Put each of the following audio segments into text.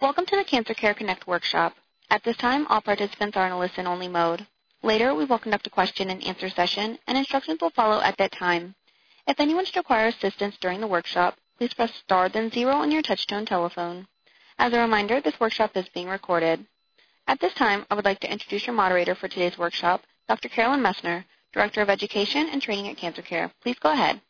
Welcome to the Cancer Care Connect workshop. At this time, all participants are in a listen-only mode. Later, we will conduct a question-and-answer session, and instructions will follow at that time. If anyone should require assistance during the workshop, please press star then zero on your touch-tone telephone. As a reminder, this workshop is being recorded. At this time, I would like to introduce your moderator for today's workshop, Dr. Carolyn Messner, Director of Education and Training at Cancer Care. Please go ahead.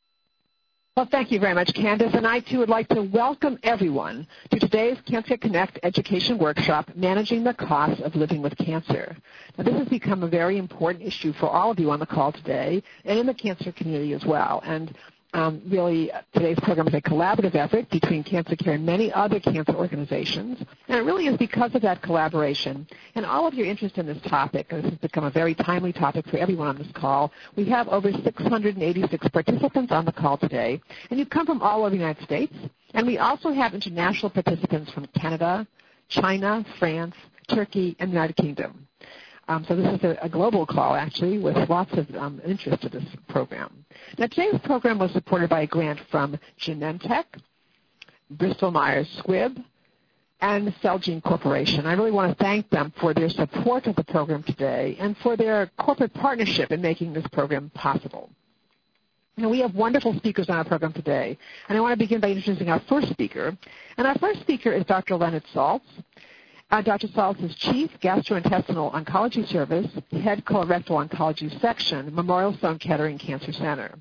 Well, thank you very much, Candace. And I, too, would like to welcome everyone to today's Cancer Connect Education Workshop, Managing the Cost of Living with Cancer. Now, this has become a very important issue for all of you on the call today and in the cancer community as well. And um, really, today's program is a collaborative effort between Cancer Care and many other cancer organizations. And it really is because of that collaboration and all of your interest in this topic. This has become a very timely topic for everyone on this call. We have over 686 participants on the call today, and you come from all over the United States. And we also have international participants from Canada, China, France, Turkey, and the United Kingdom. Um, so this is a, a, global call, actually, with lots of um, interest in this program. Now, today's program was supported by a grant from Genentech, Bristol Myers Squibb, and Celgene Corporation. I really want to thank them for their support of the program today and for their corporate partnership in making this program possible. Now, we have wonderful speakers on our program today, and I want to begin by introducing our first speaker. And our first speaker is Dr. Leonard Saltz. Uh, Dr. Saltz is Chief Gastrointestinal Oncology Service, Head Colorectal Oncology Section, Memorial Sloan Kettering Cancer Center.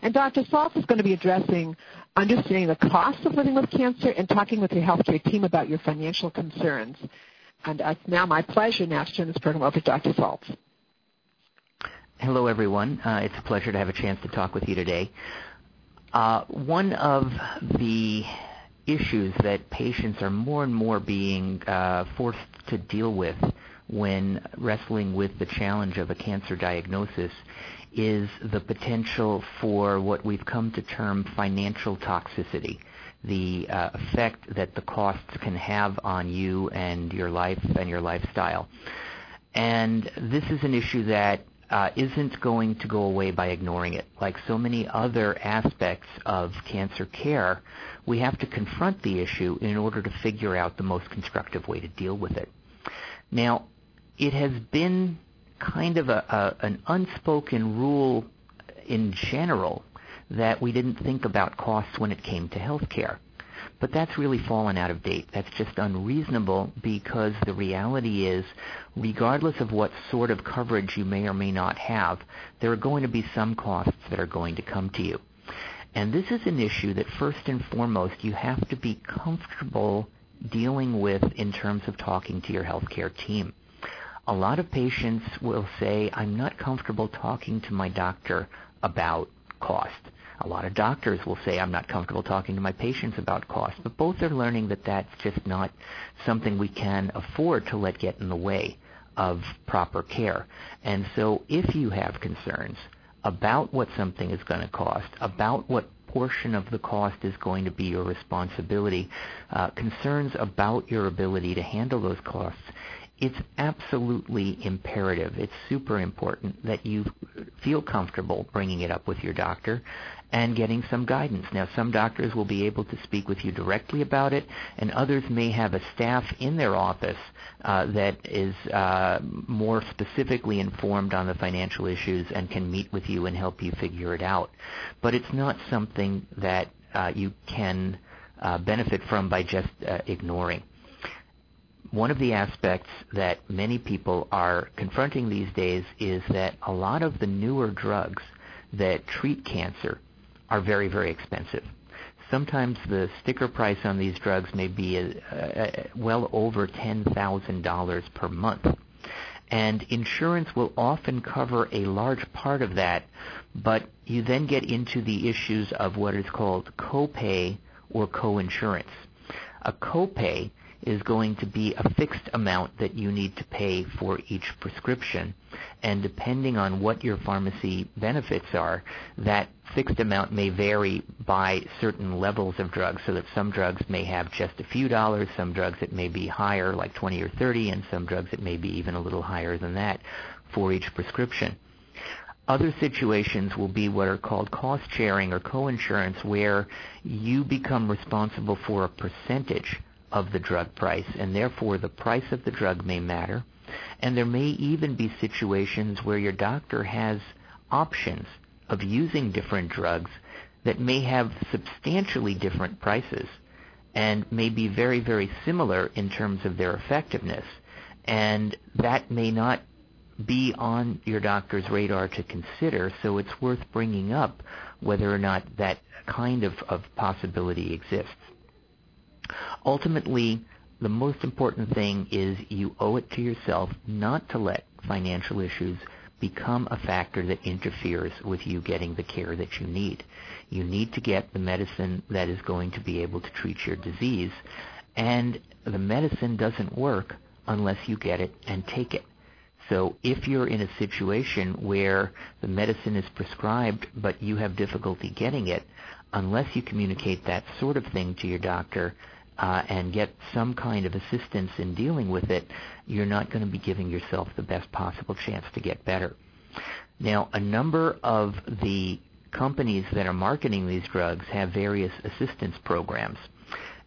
And Dr. Saltz is going to be addressing understanding the cost of living with cancer and talking with your healthcare team about your financial concerns. And uh, it's now my pleasure now to turn this program over to Dr. Saltz. Hello, everyone. Uh, it's a pleasure to have a chance to talk with you today. Uh, one of the issues that patients are more and more being uh, forced to deal with when wrestling with the challenge of a cancer diagnosis is the potential for what we've come to term financial toxicity, the uh, effect that the costs can have on you and your life and your lifestyle. And this is an issue that uh, isn't going to go away by ignoring it. Like so many other aspects of cancer care, we have to confront the issue in order to figure out the most constructive way to deal with it. Now, it has been kind of a, a, an unspoken rule in general that we didn't think about costs when it came to health care. But that's really fallen out of date. That's just unreasonable because the reality is, regardless of what sort of coverage you may or may not have, there are going to be some costs that are going to come to you. And this is an issue that first and foremost you have to be comfortable dealing with in terms of talking to your healthcare team. A lot of patients will say, I'm not comfortable talking to my doctor about cost. A lot of doctors will say, I'm not comfortable talking to my patients about cost. But both are learning that that's just not something we can afford to let get in the way of proper care. And so if you have concerns about what something is going to cost, about what portion of the cost is going to be your responsibility, uh, concerns about your ability to handle those costs, it's absolutely imperative, it's super important that you feel comfortable bringing it up with your doctor and getting some guidance. Now, some doctors will be able to speak with you directly about it, and others may have a staff in their office uh, that is uh, more specifically informed on the financial issues and can meet with you and help you figure it out. But it's not something that uh, you can uh, benefit from by just uh, ignoring. One of the aspects that many people are confronting these days is that a lot of the newer drugs that treat cancer are very, very expensive. Sometimes the sticker price on these drugs may be a, a, well over $10,000 per month. And insurance will often cover a large part of that, but you then get into the issues of what is called copay or coinsurance. A copay is going to be a fixed amount that you need to pay for each prescription. And depending on what your pharmacy benefits are, that fixed amount may vary by certain levels of drugs, so that some drugs may have just a few dollars, some drugs it may be higher, like 20 or 30, and some drugs it may be even a little higher than that for each prescription. Other situations will be what are called cost sharing or coinsurance, where you become responsible for a percentage of the drug price, and therefore the price of the drug may matter. And there may even be situations where your doctor has options of using different drugs that may have substantially different prices and may be very, very similar in terms of their effectiveness. And that may not be on your doctor's radar to consider, so it's worth bringing up whether or not that kind of, of possibility exists. Ultimately, the most important thing is you owe it to yourself not to let financial issues become a factor that interferes with you getting the care that you need. You need to get the medicine that is going to be able to treat your disease, and the medicine doesn't work unless you get it and take it. So if you're in a situation where the medicine is prescribed but you have difficulty getting it, unless you communicate that sort of thing to your doctor uh, and get some kind of assistance in dealing with it, you're not going to be giving yourself the best possible chance to get better. Now, a number of the companies that are marketing these drugs have various assistance programs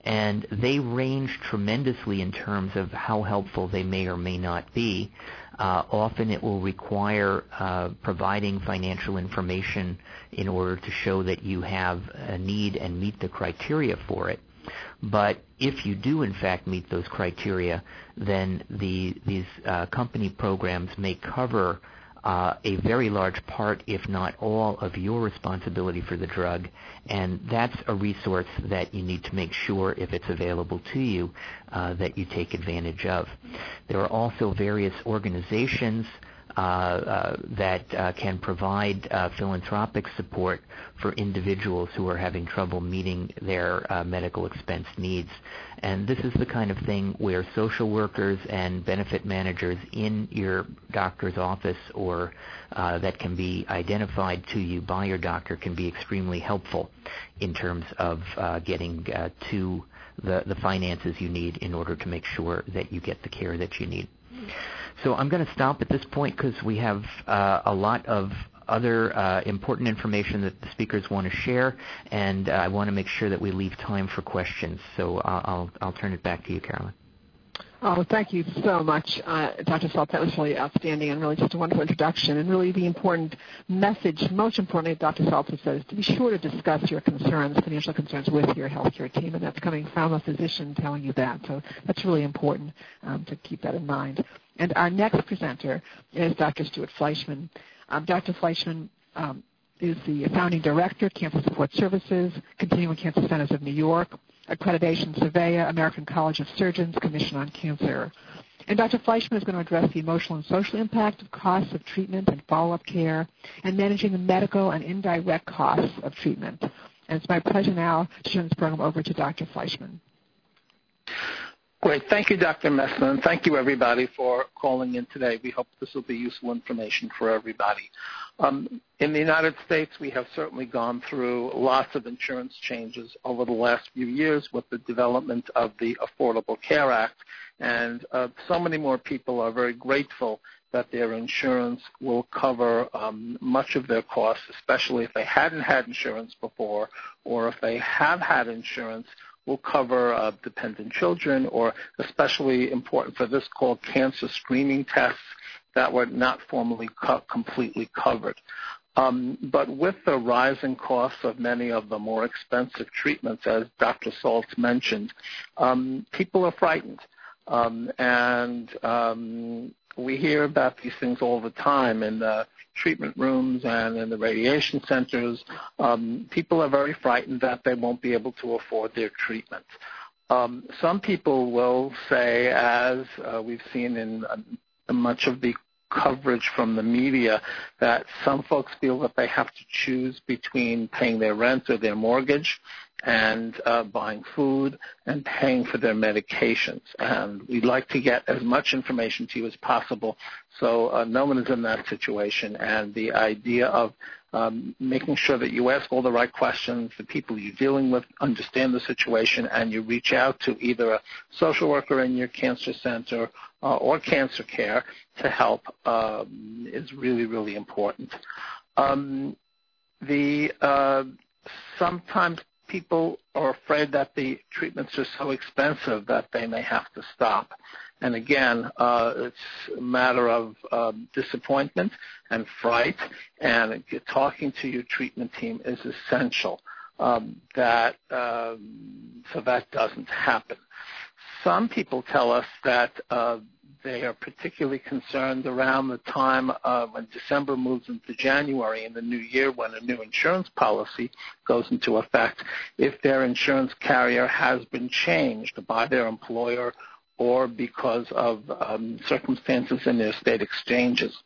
and they range tremendously in terms of how helpful they may or may not be. Uh, often it will require uh, providing financial information in order to show that you have a need and meet the criteria for it. But if you do in fact meet those criteria, then the, these uh, company programs may cover uh, a very large part, if not all, of your responsibility for the drug, and that's a resource that you need to make sure, if it's available to you, uh, that you take advantage of. There are also various organizations that uh, can provide philanthropic support for individuals who are having trouble meeting their medical expense needs. And this is the kind of thing where social workers and benefit managers in your doctor's office or uh, that can be identified to you by your doctor can be extremely helpful in terms of uh, getting uh, to the, the finances you need in order to make sure that you get the care that you need. So I'm going to stop at this point because we have uh, a lot of other uh, important information that the speakers want to share, and uh, I want to make sure that we leave time for questions. So I'll, I'll, I'll turn it back to you, Carolyn. Oh, thank you so much, uh, Dr. Saltz. That was really outstanding and really just a wonderful introduction. And really the important message, most importantly, Dr. Saltz has said, is to be sure to discuss your concerns, financial concerns, with your healthcare team. And that's coming from a physician telling you that. So that's really important um, to keep that in mind. And our next presenter is Dr. Stuart Fleishman. Um, Dr. Fleishman um, is the founding director, Cancer Support Services, Continuum Cancer Centers of New York, Accreditation Surveyor, American College of Surgeons, Commission on Cancer. And Dr. Fleishman is going to address the emotional and social impact of costs of treatment and follow-up care and managing the medical and indirect costs of treatment. And it's my pleasure now to turn this program over to Dr. Fleishman. Great. Thank you, Dr. Messner, and thank you, everybody, for calling in today. We hope this will be useful information for everybody. Um, in the United States, we have certainly gone through lots of insurance changes over the last few years with the development of the Affordable Care Act, and uh, so many more people are very grateful that their insurance will cover um, much of their costs, especially if they hadn't had insurance before or if they have had insurance will cover uh, dependent children or especially important for this called cancer screening tests that were not formally co- completely covered. Um, but with the rising costs of many of the more expensive treatments, as Dr. Saltz mentioned, um, people are frightened. Um, and um, we hear about these things all the time in the treatment rooms and in the radiation centers. Um, people are very frightened that they won't be able to afford their treatment. Um, some people will say, as uh, we've seen in uh, much of the coverage from the media, that some folks feel that they have to choose between paying their rent or their mortgage and uh, buying food and paying for their medications. And we'd like to get as much information to you as possible so uh, no one is in that situation. And the idea of um, making sure that you ask all the right questions, the people you're dealing with understand the situation, and you reach out to either a social worker in your cancer center uh, or cancer care to help um, is really, really important. Um, the uh, sometimes people are afraid that the treatments are so expensive that they may have to stop. And again, uh, it's a matter of um, disappointment and fright, and talking to your treatment team is essential um, that um, so that doesn't happen. Some people tell us that uh, they are particularly concerned around the time uh, when December moves into January in the new year when a new insurance policy goes into effect if their insurance carrier has been changed by their employer or because of um, circumstances in their state exchanges.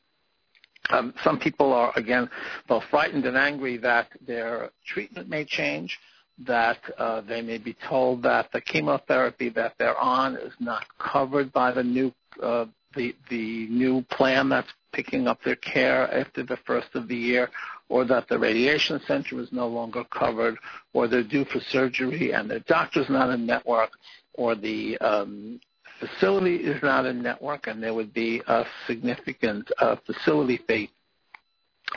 Um, some people are, again, both frightened and angry that their treatment may change, that uh, they may be told that the chemotherapy that they're on is not covered by the new uh, the the new plan that's picking up their care after the first of the year, or that the radiation center is no longer covered, or they're due for surgery and their doctor's not in network, or the um, facility is not in network and there would be a significant uh, facility fee.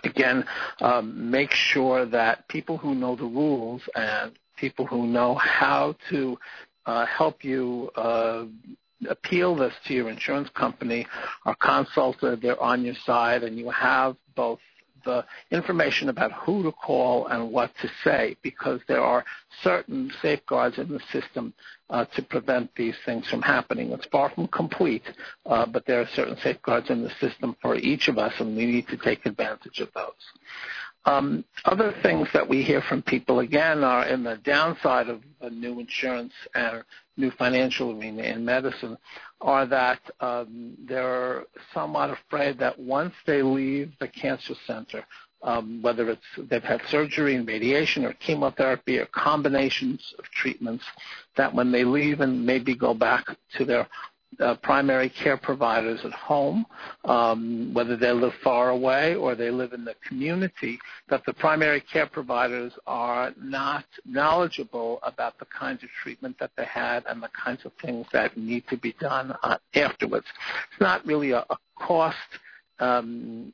Again, um, make sure that people who know the rules and people who know how to uh, help you uh, appeal this to your insurance company are consulted, they're on your side, and you have both the information about who to call and what to say because there are certain safeguards in the system uh, to prevent these things from happening. It's far from complete, uh, but there are certain safeguards in the system for each of us, and we need to take advantage of those. Um, other things that we hear from people again are in the downside of a new insurance and new financial arena in medicine are that um, they're somewhat afraid that once they leave the cancer center, um, whether it's they've had surgery and radiation or chemotherapy or combinations of treatments, that when they leave and maybe go back to their uh, primary care providers at home, um, whether they live far away or they live in the community, that the primary care providers are not knowledgeable about the kinds of treatment that they had and the kinds of things that need to be done uh, afterwards. It's not really a, a cost um,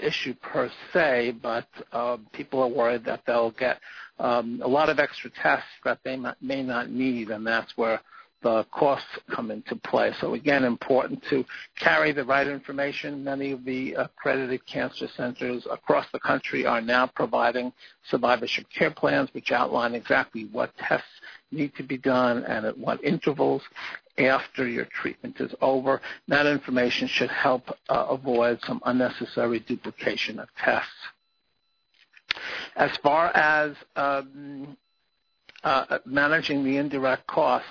issue per se, but uh, people are worried that they'll get um, a lot of extra tests that they may not need, and that's where the costs come into play. So again, important to carry the right information. Many of the accredited cancer centers across the country are now providing survivorship care plans which outline exactly what tests need to be done and at what intervals after your treatment is over. That information should help uh, avoid some unnecessary duplication of tests. As far as um, uh, managing the indirect costs,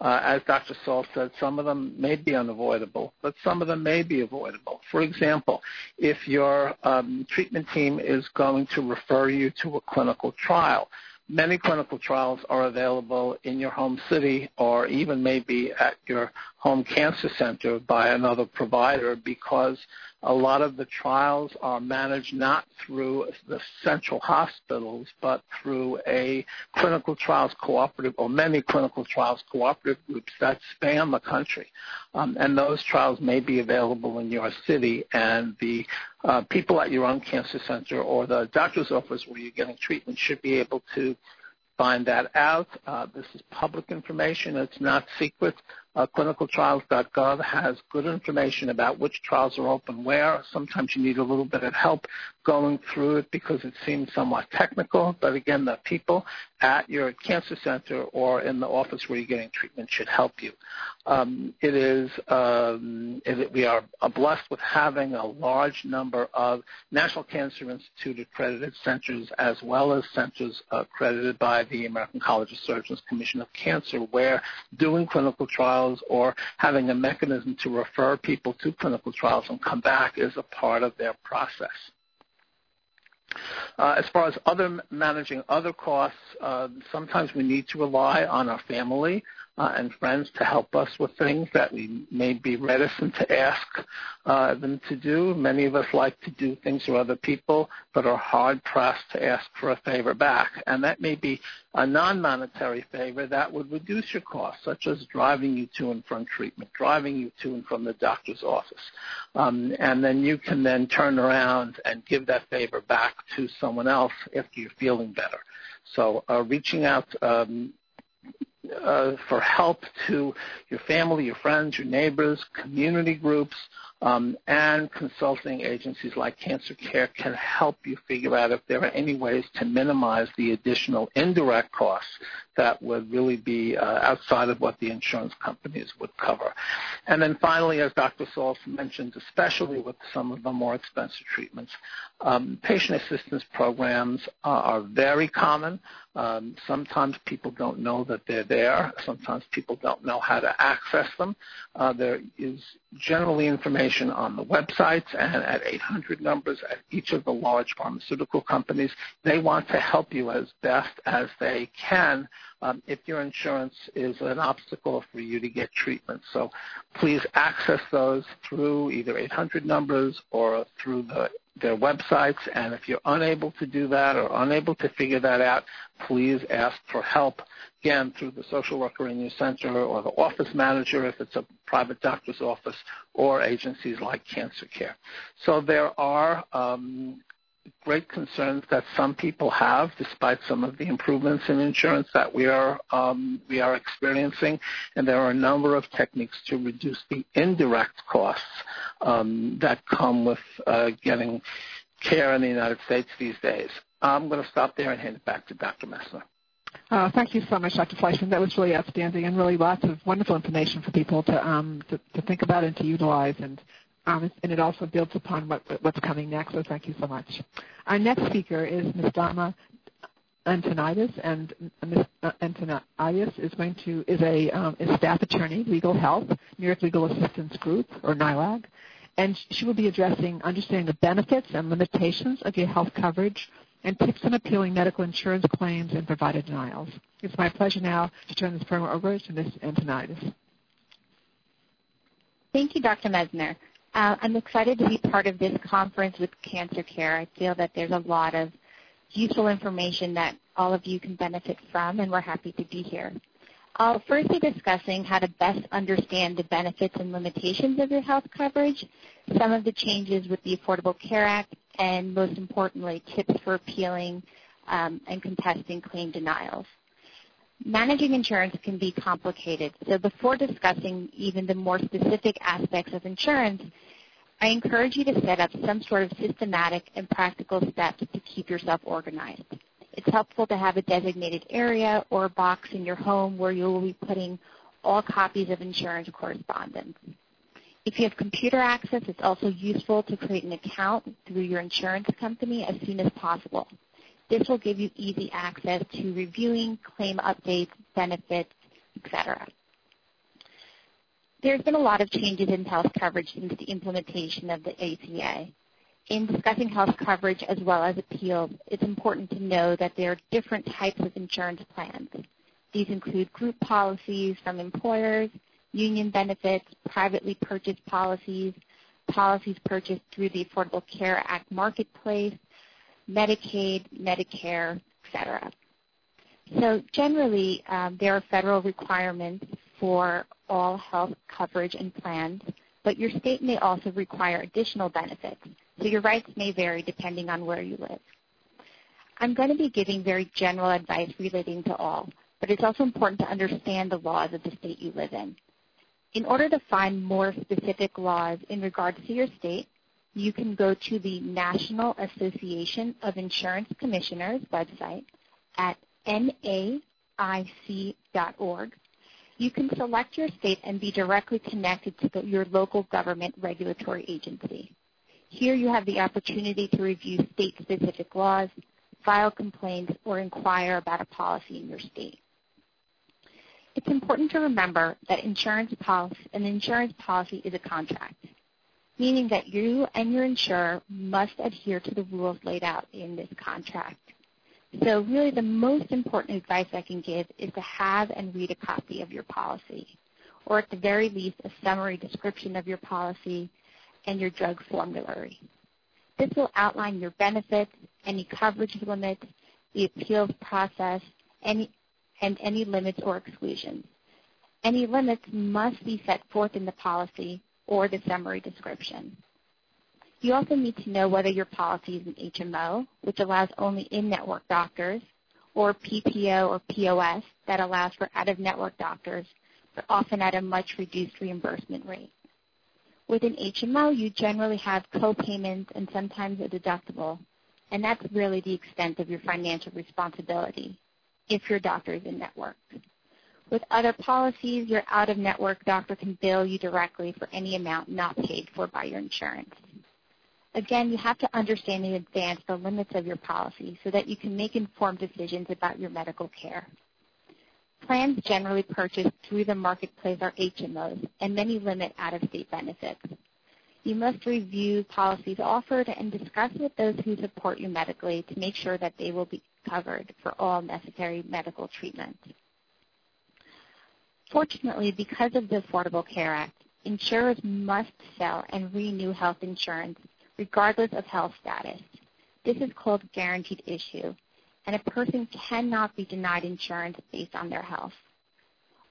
uh, as Dr. Saltz said, some of them may be unavoidable, but some of them may be avoidable. For example, if your um, treatment team is going to refer you to a clinical trial, many clinical trials are available in your home city or even maybe at your home cancer center by another provider because a lot of the trials are managed not through the central hospitals, but through a clinical trials cooperative or many clinical trials cooperative groups that span the country. Um, and those trials may be available in your city, and the uh, people at your own cancer center or the doctor's office where you're getting treatment should be able to find that out. Uh, this is public information. It's not secret. Uh, clinicaltrials.gov has good information about which trials are open where. Sometimes you need a little bit of help going through it because it seems somewhat technical, but again, the people at your cancer center or in the office where you're getting treatment should help you. Um, it is um, it, we are blessed with having a large number of National Cancer Institute accredited centers as well as centers accredited by the American College of Surgeons Commission of Cancer where doing clinical trials or having a mechanism to refer people to clinical trials and come back is a part of their process. Uh, as far as other managing other costs, uh, sometimes we need to rely on our family uh, and friends to help us with things that we may be reticent to ask uh, them to do. Many of us like to do things for other people, but are hard pressed to ask for a favor back. And that may be a non-monetary favor that would reduce your costs, such as driving you to and from treatment, driving you to and from the doctor's office. Um, and then you can then turn around and give that favor back to someone else after you're feeling better. So uh, reaching out um, uh, for help to your family, your friends, your neighbors, community groups, um, and consulting agencies like Cancer Care can help you figure out if there are any ways to minimize the additional indirect costs that would really be uh, outside of what the insurance companies would cover. And then finally, as Dr. Saltz mentioned, especially with some of the more expensive treatments, um, patient assistance programs uh, are very common. Um, sometimes people don't know that they're there. Sometimes people don't know how to access them. Uh, there is generally information on the websites and at 800 numbers at each of the large pharmaceutical companies. They want to help you as best as they can um, if your insurance is an obstacle for you to get treatment. So please access those through either 800 numbers or through the their websites. And if you're unable to do that or unable to figure that out, please ask for help, again, through the social worker in your center or the office manager if it's a private doctor's office or agencies like Cancer Care. So there are um, great concerns that some people have, despite some of the improvements in insurance that we are um, we are experiencing, and there are a number of techniques to reduce the indirect costs um, that come with uh, getting care in the United States these days. I'm going to stop there and hand it back to Dr. Messner. Uh, thank you so much, Dr. Fleishman. That was really outstanding and really lots of wonderful information for people to, um, to, to think about and to utilize. And um, and it also builds upon what, what's coming next. So thank you so much. Our next speaker is Ms. Dama Antoniadis, and Ms. Antoniadis is going to is a um, is staff attorney, legal health, New York Legal Assistance Group or NYLAG, and she will be addressing understanding the benefits and limitations of your health coverage and tips on appealing medical insurance claims and provider denials. It's my pleasure now to turn this program over to Ms. Antoniadis. Thank you, Dr. Messner. Uh, I'm excited to be part of this conference with Cancer Care. I feel that there's a lot of useful information that all of you can benefit from, and we're happy to be here. I'll first be discussing how to best understand the benefits and limitations of your health coverage, some of the changes with the Affordable Care Act, and most importantly, tips for appealing um, and contesting claim denials. Managing insurance can be complicated, so before discussing even the more specific aspects of insurance, I encourage you to set up some sort of systematic and practical steps to keep yourself organized. It's helpful to have a designated area or a box in your home where you will be putting all copies of insurance correspondence. If you have computer access, it's also useful to create an account through your insurance company as soon as possible. This will give you easy access to reviewing claim updates, benefits, etc. There's been a lot of changes in health coverage since the implementation of the ACA. In discussing health coverage as well as appeals, it's important to know that there are different types of insurance plans. These include group policies from employers, union benefits, privately purchased policies, policies purchased through the Affordable Care Act marketplace, Medicaid, Medicare, etc. So generally, um, there are federal requirements for all health coverage and plans, but your state may also require additional benefits, so your rights may vary depending on where you live. I'm going to be giving very general advice relating to all, but it's also important to understand the laws of the state you live in. In order to find more specific laws in regards to your state, you can go to the National Association of Insurance Commissioners website at naic.org you can select your state and be directly connected to the, your local government regulatory agency. Here you have the opportunity to review state-specific laws, file complaints, or inquire about a policy in your state. It's important to remember that insurance policy, an insurance policy is a contract, meaning that you and your insurer must adhere to the rules laid out in this contract. So really the most important advice I can give is to have and read a copy of your policy, or at the very least a summary description of your policy and your drug formulary. This will outline your benefits, any coverage limits, the appeals process, any, and any limits or exclusions. Any limits must be set forth in the policy or the summary description. You also need to know whether your policy is an HMO, which allows only in-network doctors, or PPO or POS that allows for out-of-network doctors, but often at a much reduced reimbursement rate. With an HMO, you generally have co-payments and sometimes a deductible, and that's really the extent of your financial responsibility if your doctor is in network. With other policies, your out-of-network doctor can bill you directly for any amount not paid for by your insurance. Again, you have to understand in advance the limits of your policy so that you can make informed decisions about your medical care. Plans generally purchased through the marketplace are HMOs, and many limit out-of-state benefits. You must review policies offered and discuss with those who support you medically to make sure that they will be covered for all necessary medical treatment. Fortunately, because of the Affordable Care Act, insurers must sell and renew health insurance regardless of health status. This is called guaranteed issue, and a person cannot be denied insurance based on their health.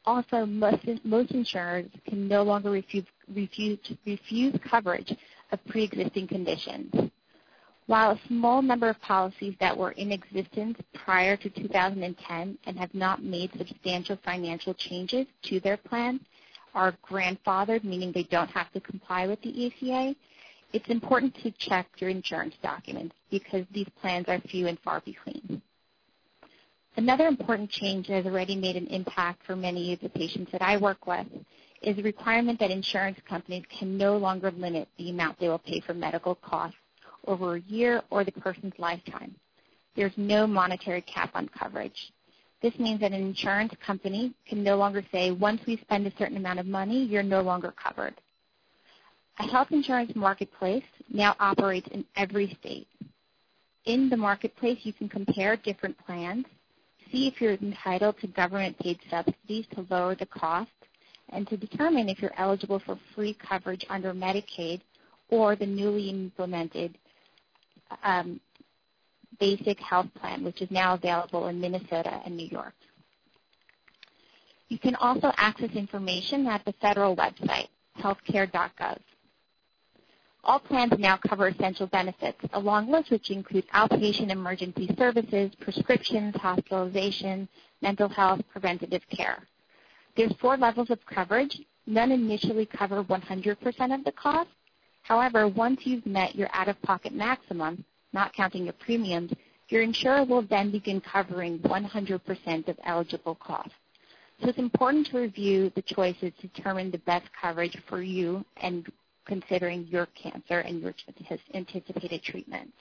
Also, most, most insurers can no longer refuse, refuse, refuse coverage of pre-existing conditions. While a small number of policies that were in existence prior to 2010 and have not made substantial financial changes to their plan are grandfathered, meaning they don't have to comply with the ACA, it's important to check your insurance documents because these plans are few and far between. Another important change that has already made an impact for many of the patients that I work with is the requirement that insurance companies can no longer limit the amount they will pay for medical costs over a year or the person's lifetime. There's no monetary cap on coverage. This means that an insurance company can no longer say, once we spend a certain amount of money, you're no longer covered. A health insurance marketplace now operates in every state. In the marketplace, you can compare different plans, see if you're entitled to government-paid subsidies to lower the cost, and to determine if you're eligible for free coverage under Medicaid or the newly implemented um, basic health plan, which is now available in Minnesota and New York. You can also access information at the federal website, healthcare.gov. All plans now cover essential benefits, a long list which includes outpatient emergency services, prescriptions, hospitalization, mental health, preventative care. There's four levels of coverage. None initially cover 100% of the cost, However, once you've met your out-of-pocket maximum, not counting your premiums, your insurer will then begin covering 100% of eligible costs. So it's important to review the choices to determine the best coverage for you and considering your cancer and your anticipated treatment.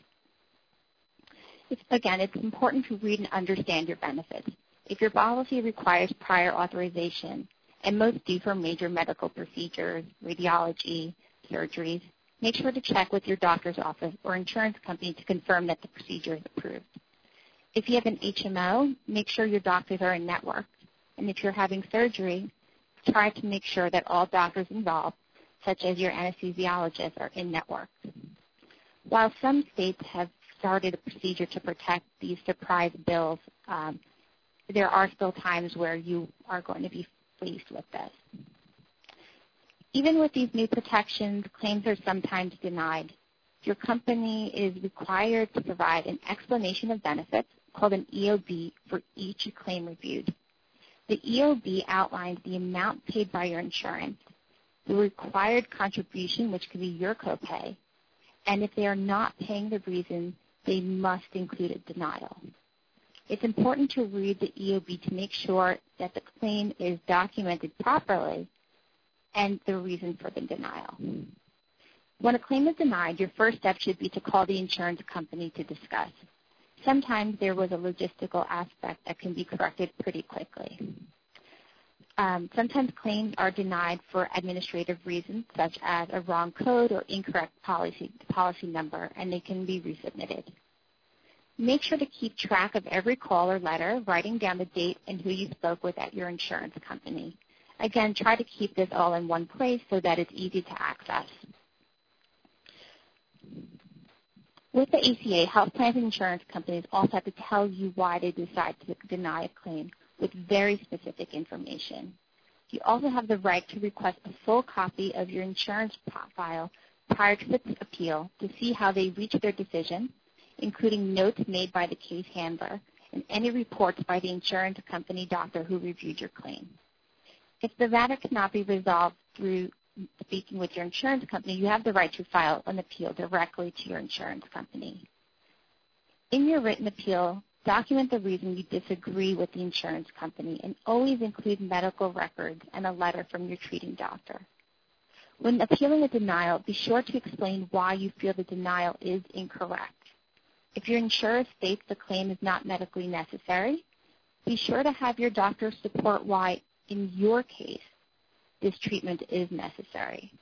It's, again, it's important to read and understand your benefits. If your policy requires prior authorization, and most do for major medical procedures, radiology, surgeries, make sure to check with your doctor's office or insurance company to confirm that the procedure is approved. If you have an HMO, make sure your doctors are in network. And if you're having surgery, try to make sure that all doctors involved, such as your anesthesiologist, are in network. While some states have started a procedure to protect these surprise bills, um, there are still times where you are going to be faced with this. Even with these new protections, claims are sometimes denied. Your company is required to provide an explanation of benefits called an EOB for each claim reviewed. The EOB outlines the amount paid by your insurance, the required contribution, which could be your copay, and if they are not paying the reason, they must include a denial. It's important to read the EOB to make sure that the claim is documented properly and the reason for the denial. When a claim is denied, your first step should be to call the insurance company to discuss. Sometimes there was a logistical aspect that can be corrected pretty quickly. Um, sometimes claims are denied for administrative reasons, such as a wrong code or incorrect policy, policy number, and they can be resubmitted. Make sure to keep track of every call or letter, writing down the date and who you spoke with at your insurance company. Again, try to keep this all in one place so that it's easy to access. With the ACA, health plans and insurance companies also have to tell you why they decide to deny a claim with very specific information. You also have the right to request a full copy of your insurance file prior to the appeal to see how they reached their decision, including notes made by the case handler, and any reports by the insurance company doctor who reviewed your claim. If the matter cannot be resolved through speaking with your insurance company, you have the right to file an appeal directly to your insurance company. In your written appeal, document the reason you disagree with the insurance company and always include medical records and a letter from your treating doctor. When appealing a denial, be sure to explain why you feel the denial is incorrect. If your insurer states the claim is not medically necessary, be sure to have your doctor support why, in your case, this treatment is necessary.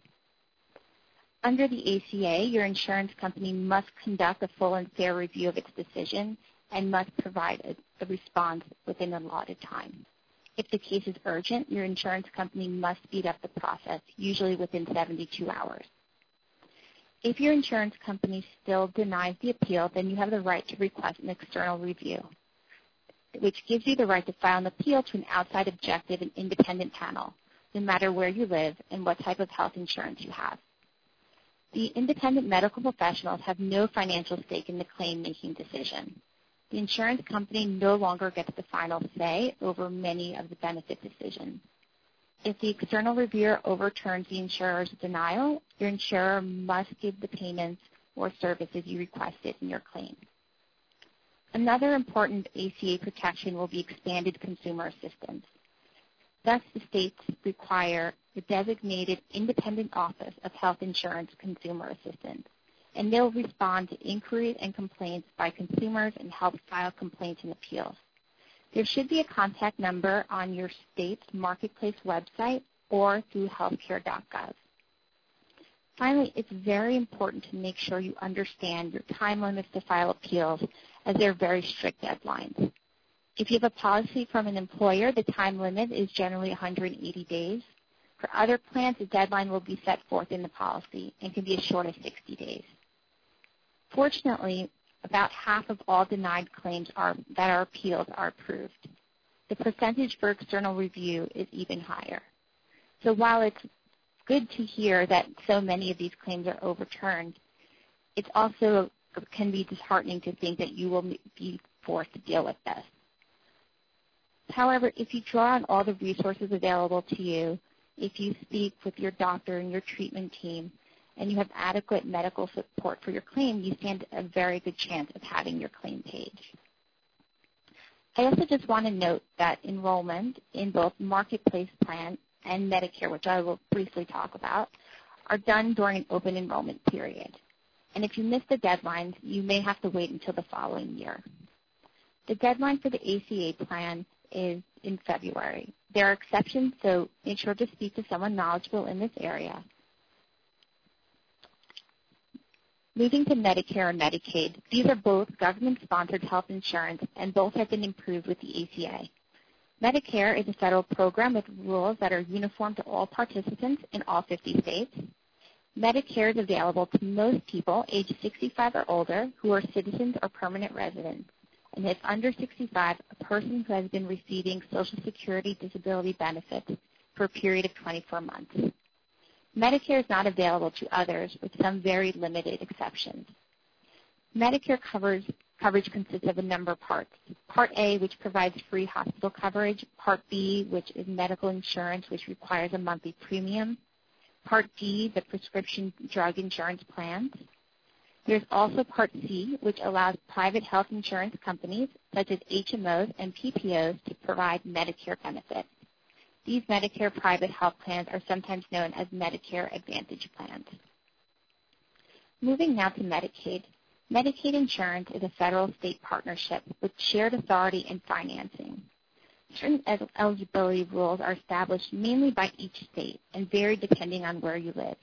Under the ACA, your insurance company must conduct a full and fair review of its decision and must provide a, a response within an allotted time. If the case is urgent, your insurance company must speed up the process, usually within 72 hours. If your insurance company still denies the appeal, then you have the right to request an external review, which gives you the right to file an appeal to an outside objective and independent panel, no matter where you live and what type of health insurance you have. The independent medical professionals have no financial stake in the claim-making decision. The insurance company no longer gets the final say over many of the benefit decisions. If the external reviewer overturns the insurer's denial, your insurer must give the payments or services you requested in your claim. Another important ACA protection will be expanded consumer assistance. Thus, the states require the designated independent office of health insurance consumer assistance, and they'll respond to inquiries and complaints by consumers and help file complaints and appeals. There should be a contact number on your state's marketplace website or through healthcare.gov. Finally, it's very important to make sure you understand your time limits to file appeals as they're very strict deadlines. If you have a policy from an employer, the time limit is generally 180 days. For other plans, the deadline will be set forth in the policy and can be as short as 60 days. Fortunately, about half of all denied claims are, that are appealed are approved. The percentage for external review is even higher. So while it's good to hear that so many of these claims are overturned, it's also can be disheartening to think that you will be forced to deal with this. However, if you draw on all the resources available to you, if you speak with your doctor and your treatment team, and you have adequate medical support for your claim, you stand a very good chance of having your claim paid. I also just want to note that enrollment in both Marketplace Plan and Medicare, which I will briefly talk about, are done during an open enrollment period. And if you miss the deadlines, you may have to wait until the following year. The deadline for the ACA plan is in February. There are exceptions, so make sure to speak to someone knowledgeable in this area. Moving to Medicare and Medicaid, these are both government-sponsored health insurance, and both have been improved with the ACA. Medicare is a federal program with rules that are uniform to all participants in all 50 states. Medicare is available to most people aged 65 or older who are citizens or permanent residents. And if under 65, a person who has been receiving Social Security disability benefits for a period of 24 months. Medicare is not available to others with some very limited exceptions. Medicare covers, coverage consists of a number of parts. Part A, which provides free hospital coverage. Part B, which is medical insurance, which requires a monthly premium. Part D, the prescription drug insurance plans. There's also Part C, which allows private health insurance companies, such as HMOs and PPOs, to provide Medicare benefits. These Medicare private health plans are sometimes known as Medicare Advantage plans. Moving now to Medicaid. Medicaid insurance is a federal-state partnership with shared authority and financing. Certain eligibility rules are established mainly by each state and vary depending on where you live.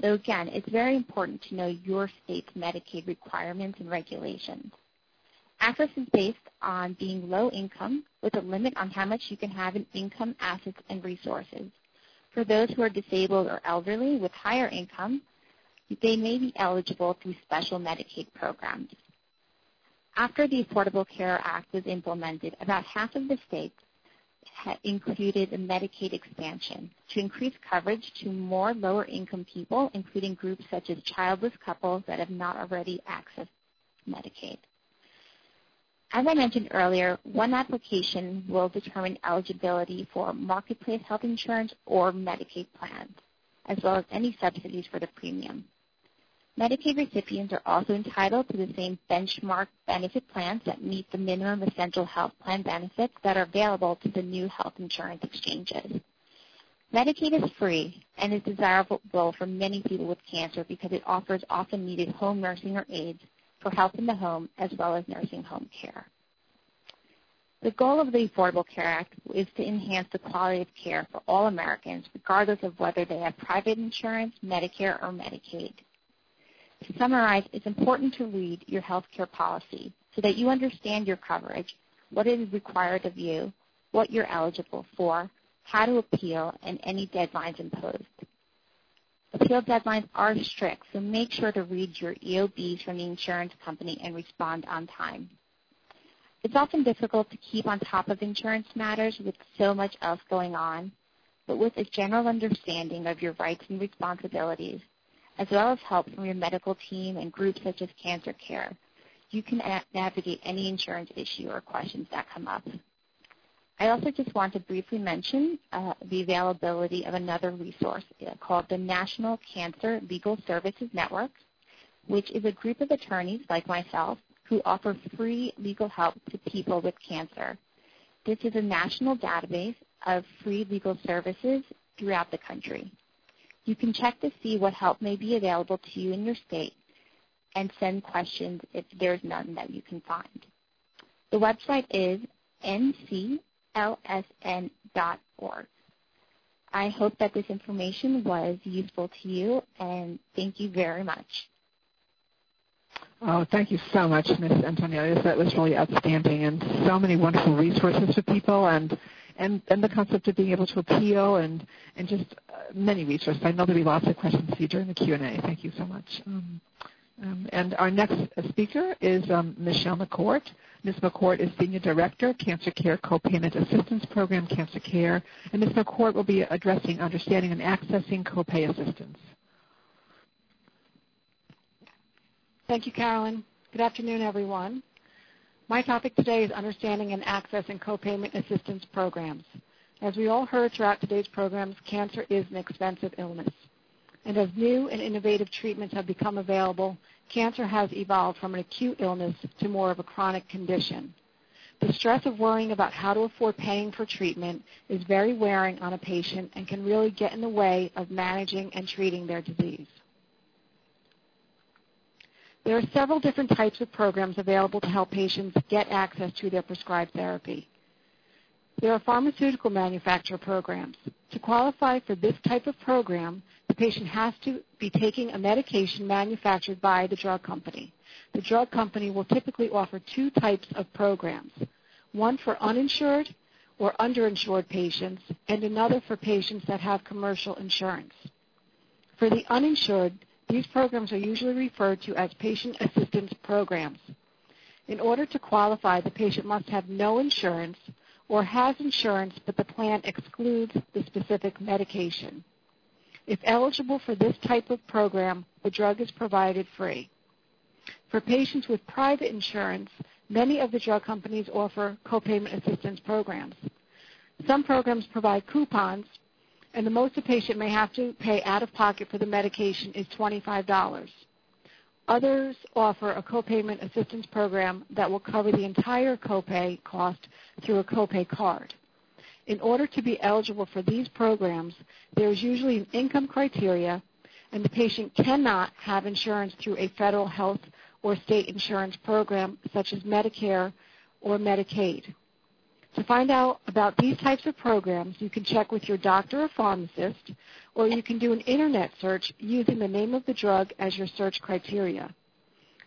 So again, it's very important to know your state's Medicaid requirements and regulations. Access is based on being low income with a limit on how much you can have in income, assets, and resources. For those who are disabled or elderly with higher income, they may be eligible through special Medicaid programs. After the Affordable Care Act was implemented, about half of the states included a Medicaid expansion to increase coverage to more lower income people, including groups such as childless couples that have not already accessed Medicaid. As I mentioned earlier, one application will determine eligibility for marketplace health insurance or Medicaid plans, as well as any subsidies for the premium. Medicaid recipients are also entitled to the same benchmark benefit plans that meet the minimum essential health plan benefits that are available to the new health insurance exchanges. Medicaid is free and is desirable for many people with cancer because it offers often needed home nursing or aids for help in the home as well as nursing home care. The goal of the Affordable Care Act is to enhance the quality of care for all Americans, regardless of whether they have private insurance, Medicare, or Medicaid. To summarize, it's important to read your health care policy so that you understand your coverage, what is required of you, what you're eligible for, how to appeal, and any deadlines imposed. Appeal deadlines are strict, so make sure to read your EOBs from the insurance company and respond on time. It's often difficult to keep on top of insurance matters with so much else going on, but with a general understanding of your rights and responsibilities, as well as help from your medical team and groups such as Cancer Care, you can navigate any insurance issue or questions that come up. I also just want to briefly mention uh, the availability of another resource uh, called the National Cancer Legal Services Network, which is a group of attorneys like myself who offer free legal help to people with cancer. This is a national database of free legal services throughout the country. You can check to see what help may be available to you in your state and send questions if there's none that you can find. The website is nc lsn.org. I hope that this information was useful to you, and thank you very much. Oh, thank you so much, Ms. Antonellis. That was really outstanding, and so many wonderful resources for people, and and, and the concept of being able to appeal, and and just uh, many resources. I know there'll be lots of questions for you during the Q and A. Thank you so much. Um, um, and our next speaker is um, Michelle McCourt. Ms. McCourt is Senior Director, Cancer Care Copayment Assistance Program, Cancer Care, and Ms. McCourt will be addressing understanding and accessing copay assistance. Thank you, Carolyn. Good afternoon, everyone. My topic today is understanding and accessing copayment assistance programs. As we all heard throughout today's programs, cancer is an expensive illness. And as new and innovative treatments have become available, cancer has evolved from an acute illness to more of a chronic condition. The stress of worrying about how to afford paying for treatment is very wearing on a patient and can really get in the way of managing and treating their disease. There are several different types of programs available to help patients get access to their prescribed therapy. There are pharmaceutical manufacturer programs. To qualify for this type of program, the patient has to be taking a medication manufactured by the drug company. The drug company will typically offer two types of programs, one for uninsured or underinsured patients and another for patients that have commercial insurance. For the uninsured, these programs are usually referred to as patient assistance programs. In order to qualify, the patient must have no insurance or has insurance but the plan excludes the specific medication. If eligible for this type of program, the drug is provided free. For patients with private insurance, many of the drug companies offer copayment assistance programs. Some programs provide coupons, and the most a patient may have to pay out of pocket for the medication is $25. Others offer a copayment assistance program that will cover the entire copay cost through a copay card. In order to be eligible for these programs, there is usually an income criteria, and the patient cannot have insurance through a federal health or state insurance program such as Medicare or Medicaid. To find out about these types of programs, you can check with your doctor or pharmacist, or you can do an internet search using the name of the drug as your search criteria.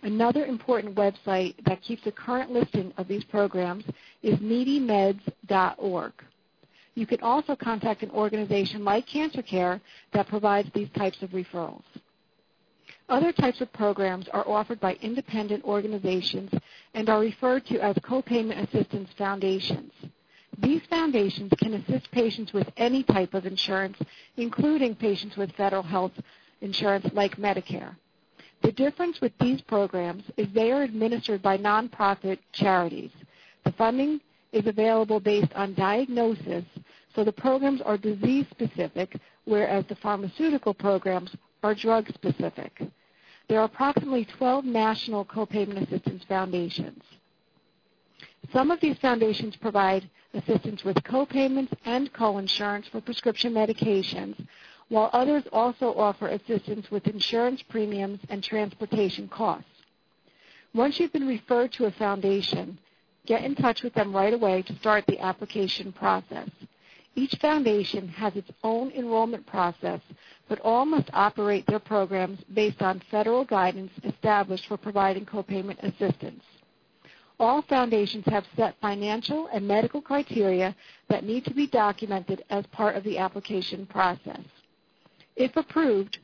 Another important website that keeps a current listing of these programs is needymeds.org. You can also contact an organization like Cancer Care that provides these types of referrals. Other types of programs are offered by independent organizations and are referred to as copayment assistance foundations. These foundations can assist patients with any type of insurance, including patients with federal health insurance like Medicare. The difference with these programs is they are administered by nonprofit charities. The funding is available based on diagnosis, so the programs are disease specific, whereas the pharmaceutical programs are drug specific. There are approximately 12 national copayment assistance foundations. Some of these foundations provide assistance with copayments and coinsurance for prescription medications, while others also offer assistance with insurance premiums and transportation costs. Once you've been referred to a foundation, get in touch with them right away to start the application process. Each foundation has its own enrollment process, but all must operate their programs based on federal guidance established for providing copayment assistance. All foundations have set financial and medical criteria that need to be documented as part of the application process. If approved,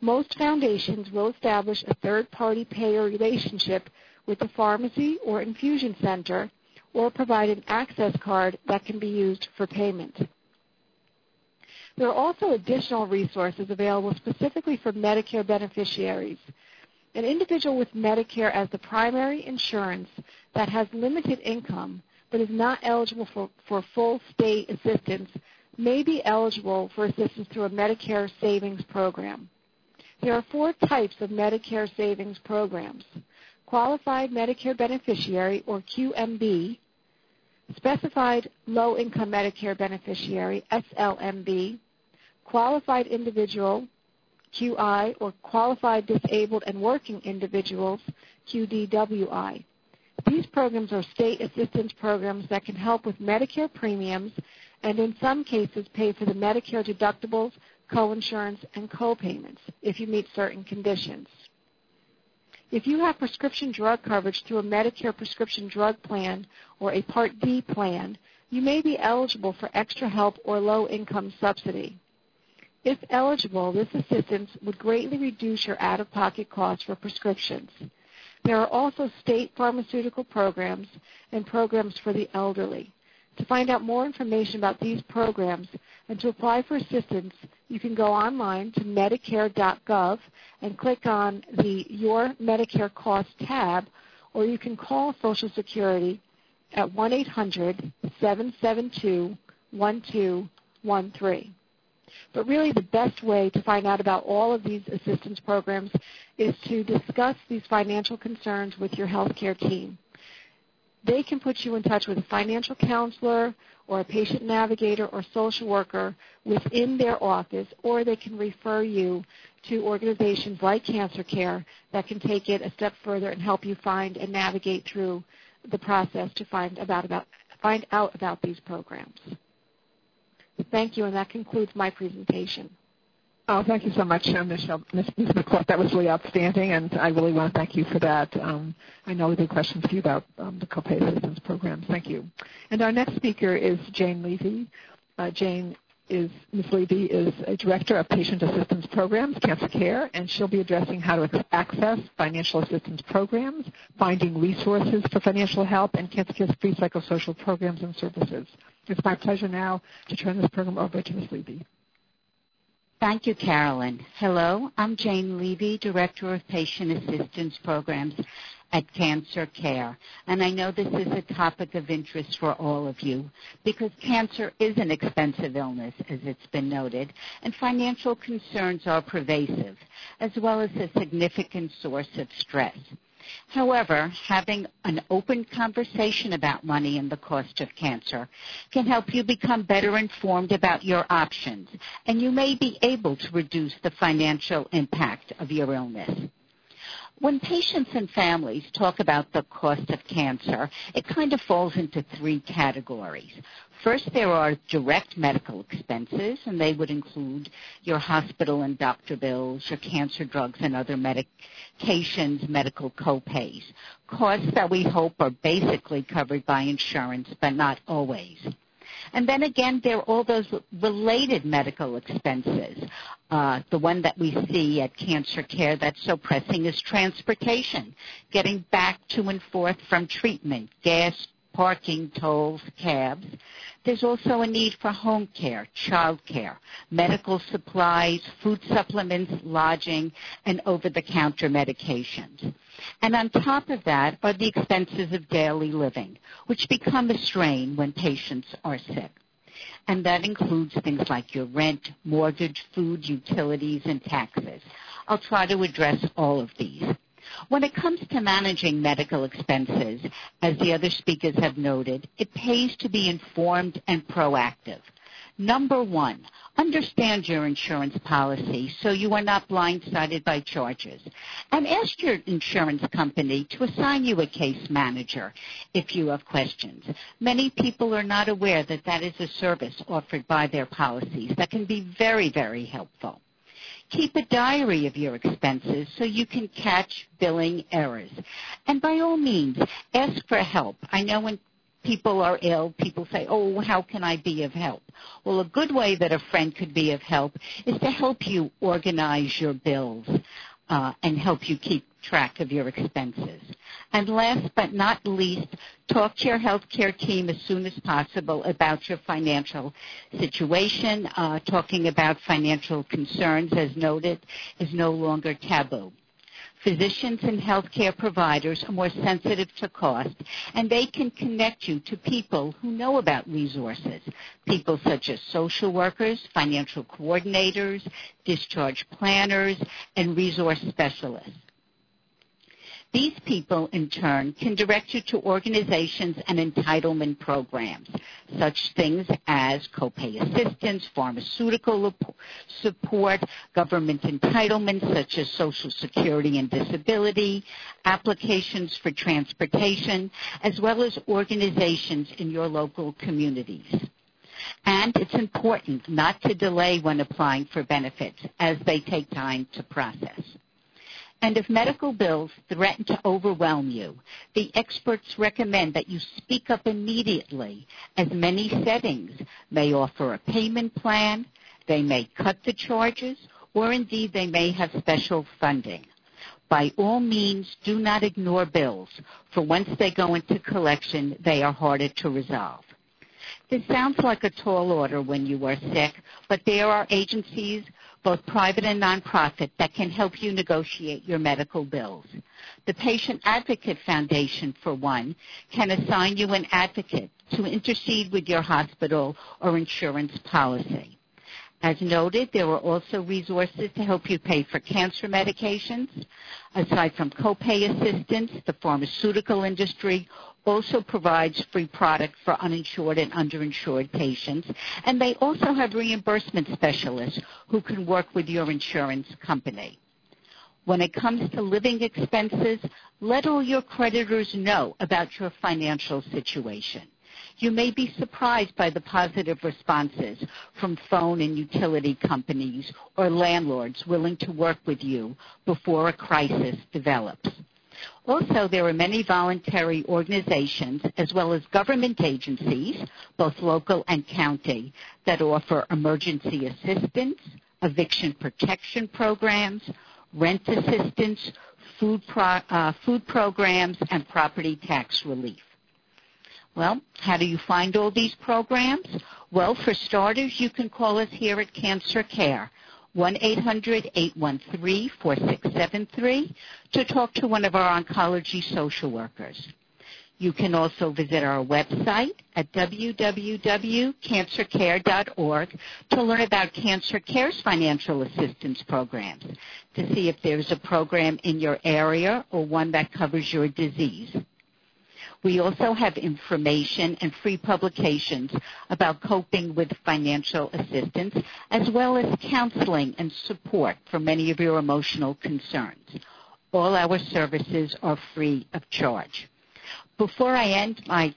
most foundations will establish a third-party payer relationship with the pharmacy or infusion center or provide an access card that can be used for payment. There are also additional resources available specifically for Medicare beneficiaries. An individual with Medicare as the primary insurance that has limited income but is not eligible for, for full state assistance may be eligible for assistance through a Medicare savings program. There are four types of Medicare savings programs. Qualified Medicare Beneficiary, or QMB, Specified Low Income Medicare Beneficiary, SLMB, Qualified Individual, QI, or Qualified Disabled and Working Individuals, QDWI. These programs are state assistance programs that can help with Medicare premiums and in some cases pay for the Medicare deductibles, coinsurance, and copayments if you meet certain conditions. If you have prescription drug coverage through a Medicare prescription drug plan or a Part D plan, you may be eligible for extra help or low income subsidy. If eligible, this assistance would greatly reduce your out-of-pocket costs for prescriptions. There are also state pharmaceutical programs and programs for the elderly. To find out more information about these programs and to apply for assistance, you can go online to Medicare.gov and click on the Your Medicare Cost tab, or you can call Social Security at 1 800 772 1213. But really, the best way to find out about all of these assistance programs is to discuss these financial concerns with your healthcare team they can put you in touch with a financial counselor or a patient navigator or social worker within their office, or they can refer you to organizations like Cancer Care that can take it a step further and help you find and navigate through the process to find about, about find out about these programs. Thank you, and that concludes my presentation. Oh, thank you so much, uh, Michelle, Ms. McCourt. That was really outstanding, and I really want to thank you for that. Um, I know the questions for you about um, the copay assistance programs. Thank you. And our next speaker is Jane Levy. Uh, Jane is Ms. Levy is a director of patient assistance programs, Cancer Care, and she'll be addressing how to access financial assistance programs, finding resources for financial help, and Cancer Care's free psychosocial programs and services. It's my pleasure now to turn this program over to Ms. Levy. Thank you, Carolyn. Hello, I'm Jane Levy, Director of Patient Assistance Programs at Cancer Care. And I know this is a topic of interest for all of you because cancer is an expensive illness, as it's been noted, and financial concerns are pervasive, as well as a significant source of stress. However, having an open conversation about money and the cost of cancer can help you become better informed about your options, and you may be able to reduce the financial impact of your illness. When patients and families talk about the cost of cancer, it kind of falls into three categories. First, there are direct medical expenses, and they would include your hospital and doctor bills, your cancer drugs and other medications, medical copays. Costs that we hope are basically covered by insurance, but not always. And then again, there are all those related medical expenses. Uh, the one that we see at cancer care that's so pressing is transportation, getting back to and forth from treatment, gas, parking, tolls, cabs. There's also a need for home care, child care, medical supplies, food supplements, lodging, and over-the-counter medications. And on top of that are the expenses of daily living, which become a strain when patients are sick. And that includes things like your rent, mortgage, food, utilities, and taxes. I'll try to address all of these. When it comes to managing medical expenses, as the other speakers have noted, it pays to be informed and proactive. Number one, understand your insurance policy so you are not blindsided by charges. And ask your insurance company to assign you a case manager if you have questions. Many people are not aware that that is a service offered by their policies that can be very, very helpful. Keep a diary of your expenses so you can catch billing errors. And by all means, ask for help. I know when people are ill, people say, oh, how can I be of help? Well, a good way that a friend could be of help is to help you organize your bills uh, and help you keep track of your expenses. And last but not least, talk to your healthcare team as soon as possible about your financial situation. Uh, talking about financial concerns, as noted, is no longer taboo. Physicians and healthcare providers are more sensitive to cost, and they can connect you to people who know about resources, people such as social workers, financial coordinators, discharge planners, and resource specialists. These people, in turn, can direct you to organizations and entitlement programs, such things as copay assistance, pharmaceutical support, government entitlements such as Social Security and disability, applications for transportation, as well as organizations in your local communities. And it's important not to delay when applying for benefits as they take time to process. And if medical bills threaten to overwhelm you, the experts recommend that you speak up immediately, as many settings may offer a payment plan, they may cut the charges, or indeed they may have special funding. By all means, do not ignore bills, for once they go into collection, they are harder to resolve. This sounds like a tall order when you are sick, but there are agencies both private and nonprofit, that can help you negotiate your medical bills. The Patient Advocate Foundation, for one, can assign you an advocate to intercede with your hospital or insurance policy. As noted, there are also resources to help you pay for cancer medications. Aside from copay assistance, the pharmaceutical industry also provides free product for uninsured and underinsured patients. And they also have reimbursement specialists who can work with your insurance company. When it comes to living expenses, let all your creditors know about your financial situation. You may be surprised by the positive responses from phone and utility companies or landlords willing to work with you before a crisis develops. Also, there are many voluntary organizations as well as government agencies, both local and county, that offer emergency assistance, eviction protection programs, rent assistance, food, pro- uh, food programs, and property tax relief. Well, how do you find all these programs? Well, for starters, you can call us here at Cancer Care, 1-800-813-4673, to talk to one of our oncology social workers. You can also visit our website at www.cancercare.org to learn about Cancer Care's financial assistance programs, to see if there's a program in your area or one that covers your disease. We also have information and free publications about coping with financial assistance, as well as counseling and support for many of your emotional concerns. All our services are free of charge. Before I end my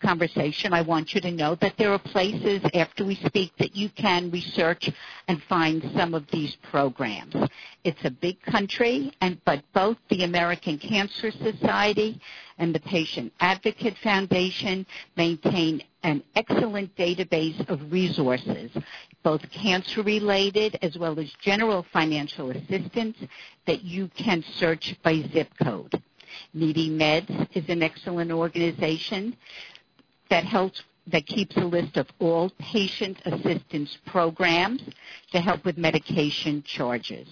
conversation, I want you to know that there are places after we speak that you can research and find some of these programs. It's a big country, and but both the American Cancer Society and the Patient Advocate Foundation maintain an excellent database of resources, both cancer related as well as general financial assistance that you can search by zip code. Needy Meds is an excellent organization that helps that keeps a list of all patient assistance programs to help with medication charges.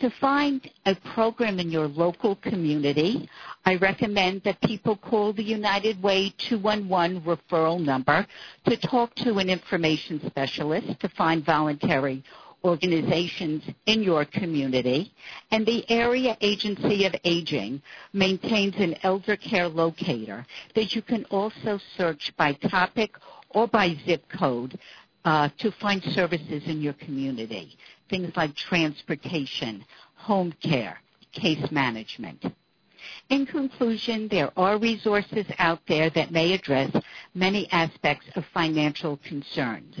To find a program in your local community, I recommend that people call the United Way 211 referral number to talk to an information specialist to find voluntary organizations in your community, and the Area Agency of Aging maintains an elder care locator that you can also search by topic or by zip code uh, to find services in your community, things like transportation, home care, case management. In conclusion, there are resources out there that may address many aspects of financial concerns.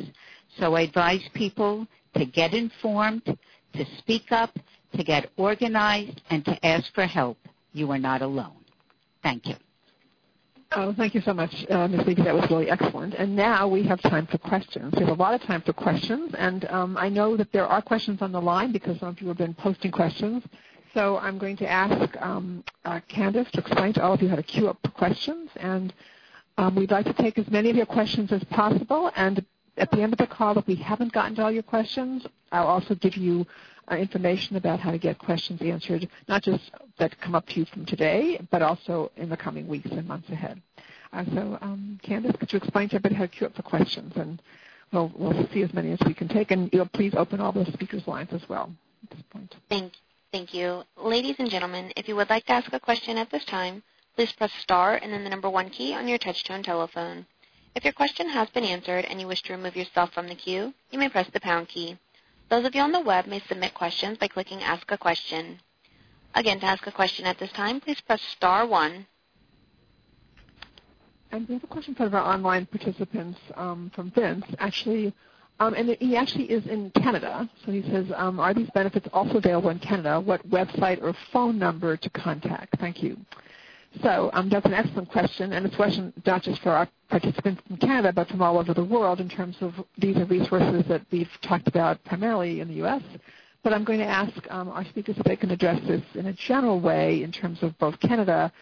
So I advise people to get informed, to speak up, to get organized, and to ask for help. You are not alone. Thank you. Oh, thank you so much, uh, Ms. Levy. That was really excellent. And now we have time for questions. We have a lot of time for questions, and um, I know that there are questions on the line because some of you have been posting questions. So I'm going to ask um, uh, Candace to explain to all of you how to queue up for questions, and um, we'd like to take as many of your questions as possible. And at the end of the call, if we haven't gotten to all your questions, I'll also give you uh, information about how to get questions answered, not just that come up to you from today, but also in the coming weeks and months ahead. Uh, so, um, could you explain to everybody how to queue up for questions? And we'll, we'll see as many as we can take. And you'll please open all the speakers' lines as well at this point. Thank, thank you. Ladies and gentlemen, if you would like to ask a question at this time, please press star and then the number one key on your touch-tone telephone. If your question has been answered and you wish to remove yourself from the queue, you may press the pound key. Those of you on the web may submit questions by clicking Ask a Question. Again, to ask a question at this time, please press star one. And we have a question from our online participants um, from Vince. Actually, um, and he actually is in Canada. So he says, um, are these benefits also available in Canada? What website or phone number to contact? Thank you. So um, that's an excellent question, and it's a question not just for our participants in Canada, but from all over the world in terms of these are resources that we've talked about primarily in the U.S. But I'm going to ask um, our speakers if they can address this in a general way in terms of both Canada,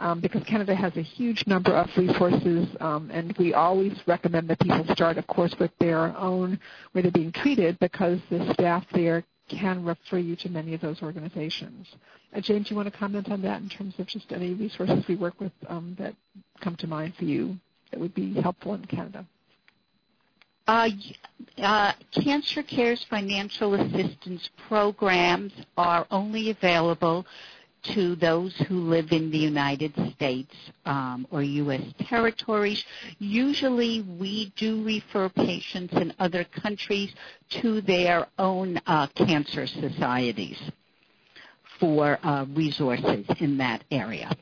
um, because Canada has a huge number of resources, um, and we always recommend that people start, of course, with their own where they're being treated, because the staff there can refer you to many of those organizations. Uh, James, do you want to comment on that in terms of just any resources we work with um, that come to mind for you that would be helpful in Canada? Uh, uh, Cancer Care's financial assistance programs are only available to those who live in the United States um, or U.S. territories. Usually we do refer patients in other countries to their own uh, cancer societies for uh, resources in that area.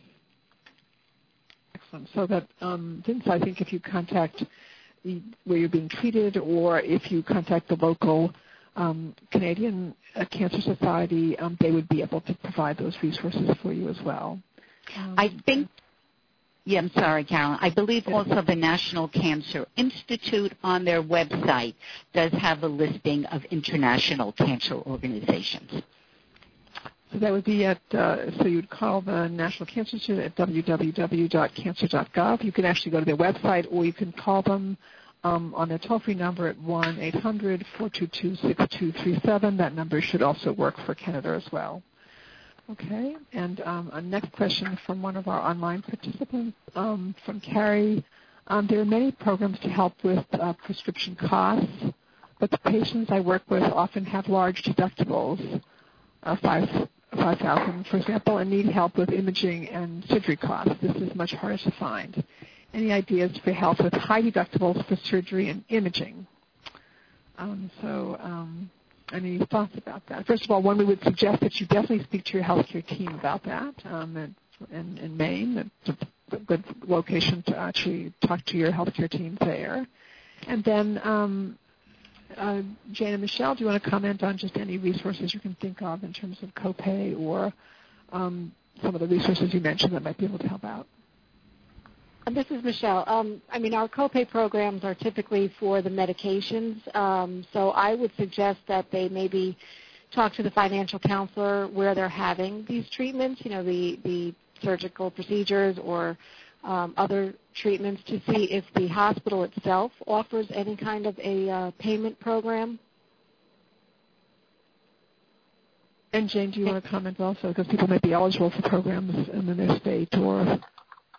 Excellent. So that, um, Vince, I think if you contact where you're being treated or if you contact the local um, Canadian uh, Cancer Society, um, they would be able to provide those resources for you as well. Um, I think, yeah, I'm sorry, Carolyn. I believe also the National Cancer Institute on their website does have a listing of international cancer organizations. So that would be at, uh, so you'd call the National Cancer Institute at www.cancer.gov. You can actually go to their website or you can call them um, on their toll-free number at 1-800-422-6237. That number should also work for Canada as well. Okay, and um, a next question from one of our online participants, um, from Carrie. Um, there are many programs to help with uh, prescription costs, but the patients I work with often have large deductibles, uh, five 5000 for example, and need help with imaging and surgery costs. This is much harder to find any ideas for help with high deductibles for surgery and imaging. Um, so, um, any thoughts about that? First of all, one we would suggest that you definitely speak to your healthcare team about that um, in, in Maine. It's a good location to actually talk to your healthcare team there. And then, um, uh, Jane and Michelle, do you want to comment on just any resources you can think of in terms of copay or um, some of the resources you mentioned that might be able to help out? This is Michelle. Um, I mean, our copay programs are typically for the medications, um, so I would suggest that they maybe talk to the financial counselor where they're having these treatments. You know, the the surgical procedures or um, other treatments to see if the hospital itself offers any kind of a uh, payment program. And Jane, do you want to comment also? Because people may be eligible for programs in their state or.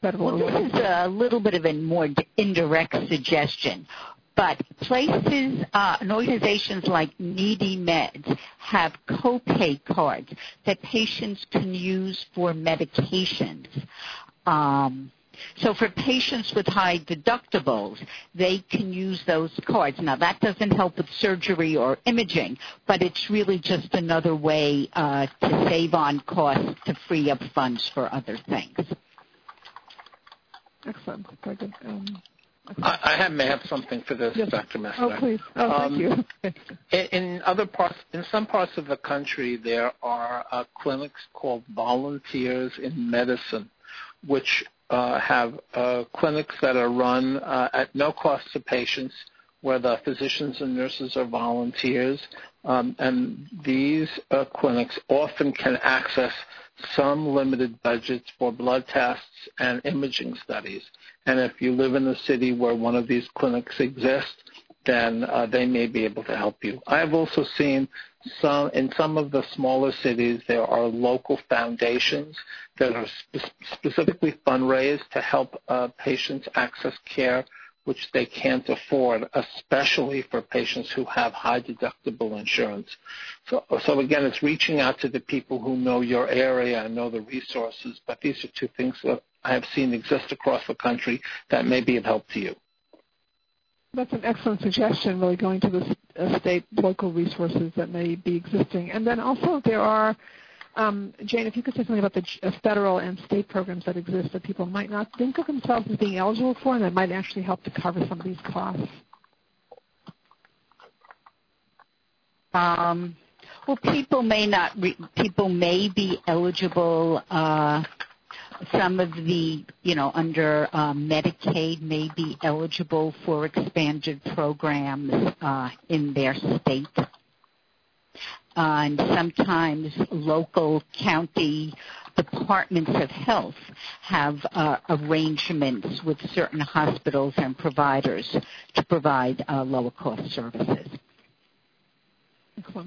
Well, this is a little bit of a more indirect suggestion. But places uh, and organizations like Needy Meds have copay cards that patients can use for medications. Um, so for patients with high deductibles, they can use those cards. Now that doesn't help with surgery or imaging, but it's really just another way uh, to save on costs to free up funds for other things. Excellent. Very good. Um, I, I have, may have something for this, yes. Dr. Messner. Oh, please. Oh, um, thank you. in, in other parts, in some parts of the country, there are uh, clinics called Volunteers in Medicine, which uh, have uh, clinics that are run uh, at no cost to patients, where the physicians and nurses are volunteers, um, and these uh, clinics often can access some limited budgets for blood tests and imaging studies. And if you live in a city where one of these clinics exists, then uh, they may be able to help you. I have also seen some in some of the smaller cities there are local foundations that are spe- specifically fundraised to help uh, patients access care which they can't afford, especially for patients who have high deductible insurance. So, so again, it's reaching out to the people who know your area and know the resources, but these are two things that I have seen exist across the country that may be of help to you. That's an excellent suggestion, really going to the uh, state local resources that may be existing. And then also there are, um, Jane, if you could say something about the uh, federal and state programs that exist that people might not think of themselves as being eligible for and that might actually help to cover some of these costs. Um, well, people may not. Re- people may be eligible uh, some of the, you know, under uh, Medicaid may be eligible for expanded programs uh, in their state. And sometimes local county departments of health have uh, arrangements with certain hospitals and providers to provide uh, lower cost services.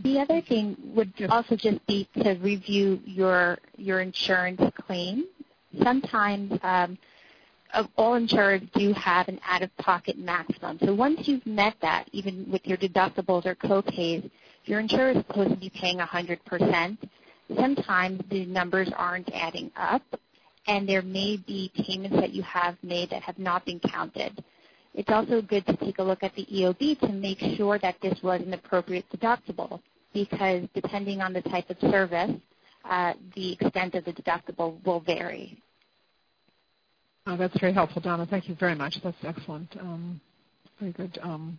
The other thing would also just be to review your your insurance claim sometimes um, all insurers do have an out-of-pocket maximum. So once you've met that, even with your deductibles or copays, your insurer is supposed to be paying 100%. Sometimes the numbers aren't adding up, and there may be payments that you have made that have not been counted. It's also good to take a look at the EOB to make sure that this was an appropriate deductible because depending on the type of service, uh, the extent of the deductible will vary. Oh, that's very helpful, Donna. Thank you very much. That's excellent. Um, very good. Um,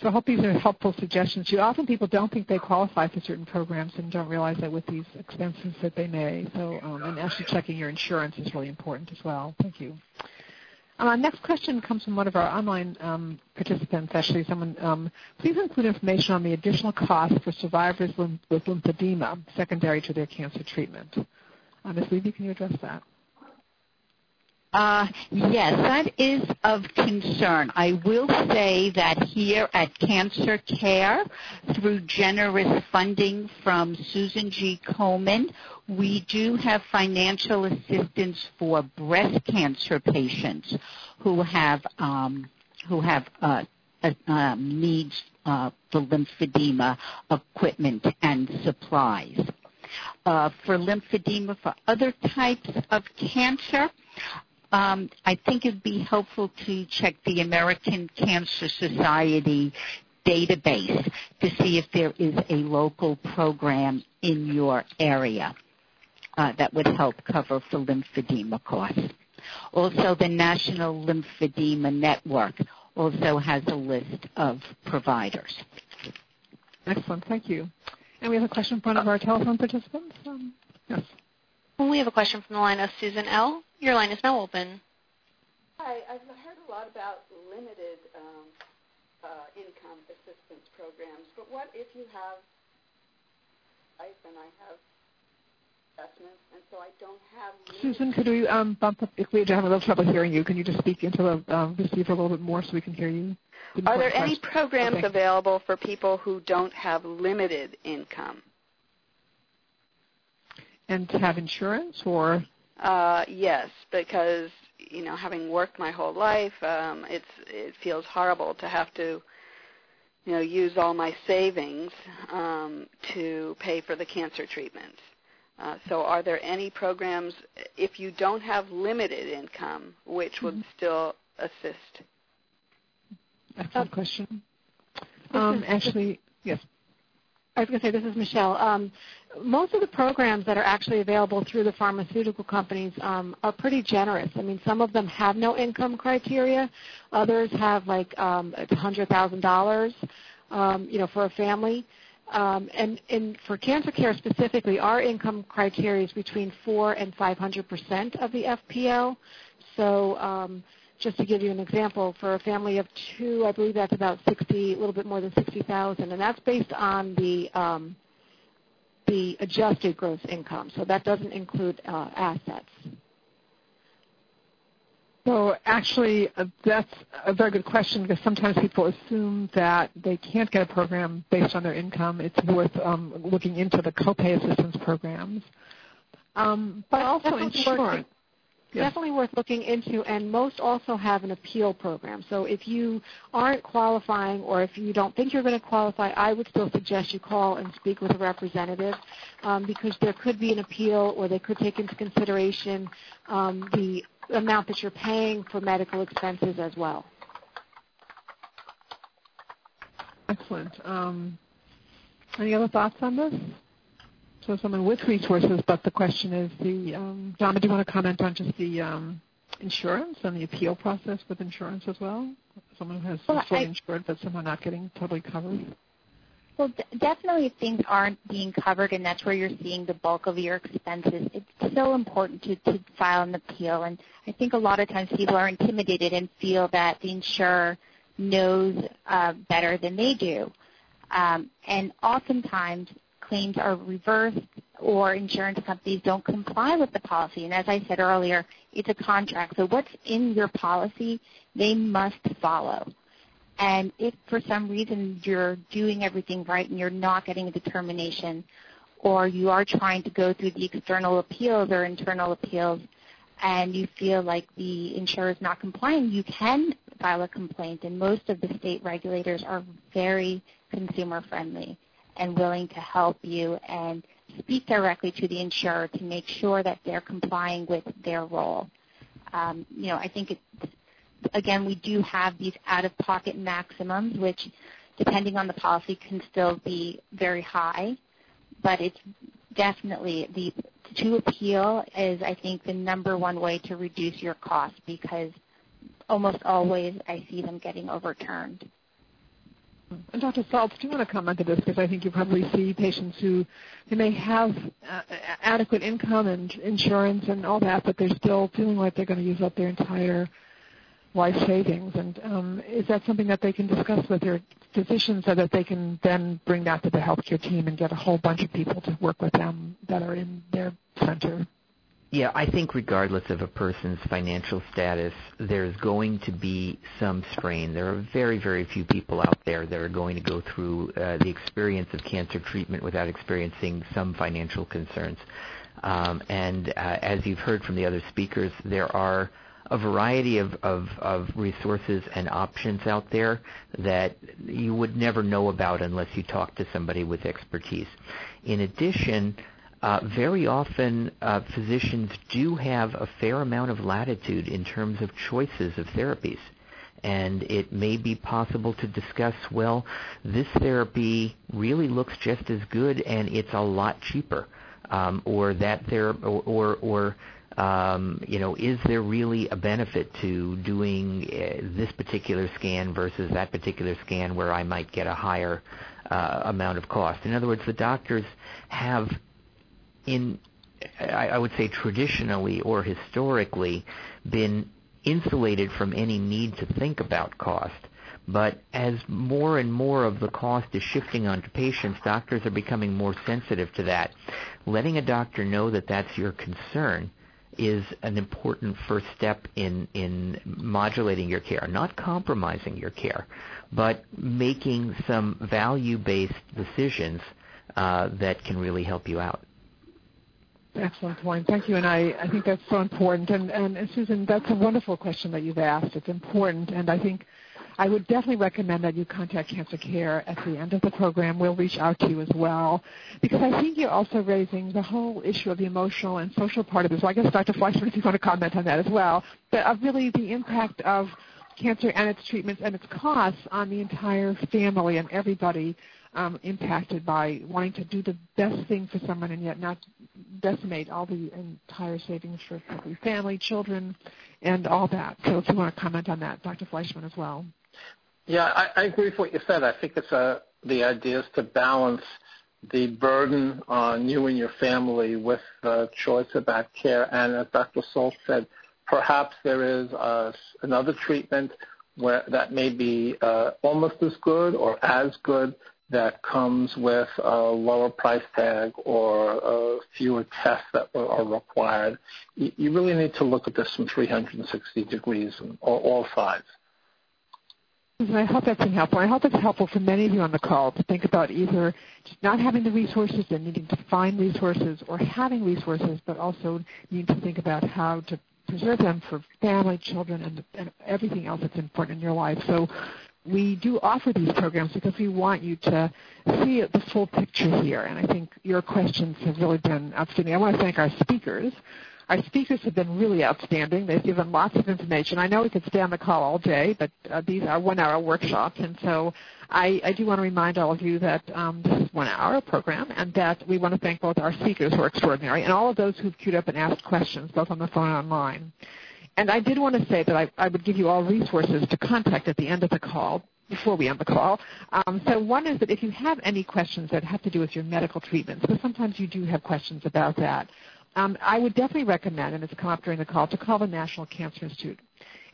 so I hope these are helpful suggestions. You often people don't think they qualify for certain programs and don't realize that with these expenses that they may. So um, and actually checking your insurance is really important as well. Thank you. Uh, next question comes from one of our online um, participants, actually, someone, um, please include information on the additional costs for survivors with lymphedema secondary to their cancer treatment. Uh, Ms. Levy, can you address that? Uh, yes, that is of concern. I will say that here at Cancer Care, through generous funding from Susan G. Komen, we do have financial assistance for breast cancer patients who have um, who have uh, uh, needs uh, for lymphedema equipment and supplies. Uh, for lymphedema for other types of cancer, um, I think it'd be helpful to check the American Cancer Society database to see if there is a local program in your area uh, that would help cover for lymphedema costs. Also, the National Lymphedema Network also has a list of providers. Excellent. Thank you. And we have a question from one of our telephone participants. Um, yes. We have a question from the line of Susan L. Your line is now open. Hi, I've heard a lot about limited um, uh, income assistance programs, but what if you have life and I have assessments, and so I don't have. Susan, could we um, bump up? If we do have a little trouble hearing you, can you just speak into the um, receiver a little bit more so we can hear you? Are there any programs okay. available for people who don't have limited income? And have insurance or? Uh, yes, because you know, having worked my whole life, um, it's it feels horrible to have to, you know, use all my savings um, to pay for the cancer treatment. Uh, so, are there any programs if you don't have limited income which would mm-hmm. still assist? Excellent question. Um, actually, yes. I was going to say, this is Michelle. Um, most of the programs that are actually available through the pharmaceutical companies um, are pretty generous. I mean, some of them have no income criteria. Others have like um, $100,000, um, you know, for a family. Um, and, and for cancer care specifically, our income criteria is between 4 and 500 percent of the FPL. So um, just to give you an example, for a family of two, I believe that's about 60, a little bit more than 60,000, and that's based on the um, the adjusted gross income. So that doesn't include uh, assets. So actually, uh, that's a very good question because sometimes people assume that they can't get a program based on their income. It's worth um, looking into the copay assistance programs, um, but also insurance yes. definitely worth looking into, and most also have an appeal program. So if you aren't qualifying or if you don't think you're going to qualify, I would still suggest you call and speak with a representative um, because there could be an appeal or they could take into consideration um, the amount that you're paying for medical expenses as well. Excellent. Um, any other thoughts on this? So someone with resources, but the question is the um, Donna, do you want to comment on just the um, insurance and the appeal process with insurance as well? Someone who has well, fully I, insured but somehow not getting totally covered. Well, d- definitely if things aren't being covered and that's where you're seeing the bulk of your expenses, it's so important to, to file an appeal. And I think a lot of times people are intimidated and feel that the insurer knows uh, better than they do. Um, and oftentimes claims are reversed or insurance companies don't comply with the policy. And as I said earlier, it's a contract. So what's in your policy, they must follow. And if for some reason you're doing everything right and you're not getting a determination, or you are trying to go through the external appeals or internal appeals, and you feel like the insurer is not complying, you can file a complaint. And most of the state regulators are very consumer friendly and willing to help you and speak directly to the insurer to make sure that they're complying with their role. Um, you know, I think it, again we do have these out-of-pocket maximums, which depending on the policy can still be very high, but it's definitely the to appeal is I think the number one way to reduce your cost because almost always I see them getting overturned. And Dr. Saltz, do you want to comment to this? Because I think you probably see patients who they may have uh, adequate income and insurance and all that, but they're still feeling like they're going to use up their entire life savings. And um, is that something that they can discuss with their physicians so that they can then bring that to the healthcare team and get a whole bunch of people to work with them that are in their center? Yeah, I think regardless of a person's financial status, there's going to be some strain. There are very, very few people out there that are going to go through uh, the experience of cancer treatment without experiencing some financial concerns. Um, and uh, as you've heard from the other speakers, there are a variety of, of, of resources and options out there that you would never know about unless you talk to somebody with expertise. In addition, uh, very often uh, physicians do have a fair amount of latitude in terms of choices of therapies. And it may be possible to discuss, well, this therapy really looks just as good and it's a lot cheaper. Um, or that there, or, or, or um, you know, is there really a benefit to doing uh, this particular scan versus that particular scan where I might get a higher uh, amount of cost? In other words, the doctors have in I, I would say traditionally or historically been insulated from any need to think about cost. But as more and more of the cost is shifting onto patients, doctors are becoming more sensitive to that. Letting a doctor know that that's your concern is an important first step in, in modulating your care, not compromising your care, but making some value-based decisions uh, that can really help you out. Excellent point. Thank you. And I, I think that's so important. And, and, Susan, that's a wonderful question that you've asked. It's important. And I think I would definitely recommend that you contact Cancer Care at the end of the program. We'll reach out to you as well. Because I think you're also raising the whole issue of the emotional and social part of this. So I guess Dr. Fleishman, if you want to comment on that as well, but of really the impact of cancer and its treatments and its costs on the entire family and everybody um, impacted by wanting to do the best thing for someone and yet not decimate all the entire savings for family, children, and all that. So if you want to comment on that, Dr. Fleishman as well. Yeah, I, I agree with what you said. I think it's a, the idea is to balance the burden on you and your family with the choice about care. And as Dr. Saltz said, perhaps there is uh, another treatment where that may be uh, almost as good or as good that comes with a lower price tag or fewer tests that are required. You, really need to look at this from 360 degrees on all, sides. Mm-hmm. I hope that's been helpful. I hope it's helpful for many of you on the call to think about either just not having the resources and needing to find resources or having resources, but also needing to think about how to preserve them for family, children, and, and everything else that's important in your life. So we do offer these programs because we want you to see the full picture here. And I think your questions have really been outstanding. I want to thank our speakers. Our speakers have been really outstanding. They've given lots of information. I know we could stay on the call all day, but uh, these are one-hour workshops, and so I, I, do want to remind all of you that um, this is one-hour program, and that we want to thank both our speakers who are extraordinary and all of those who've queued up and asked questions, both on the phone and online. And I did want to say that I, I would give you all resources to contact at the end of the call before we end the call. Um, so one is that if you have any questions that have to do with your medical treatment, because sometimes you do have questions about that, um, I would definitely recommend, and it's come up during the call, to call the National Cancer Institute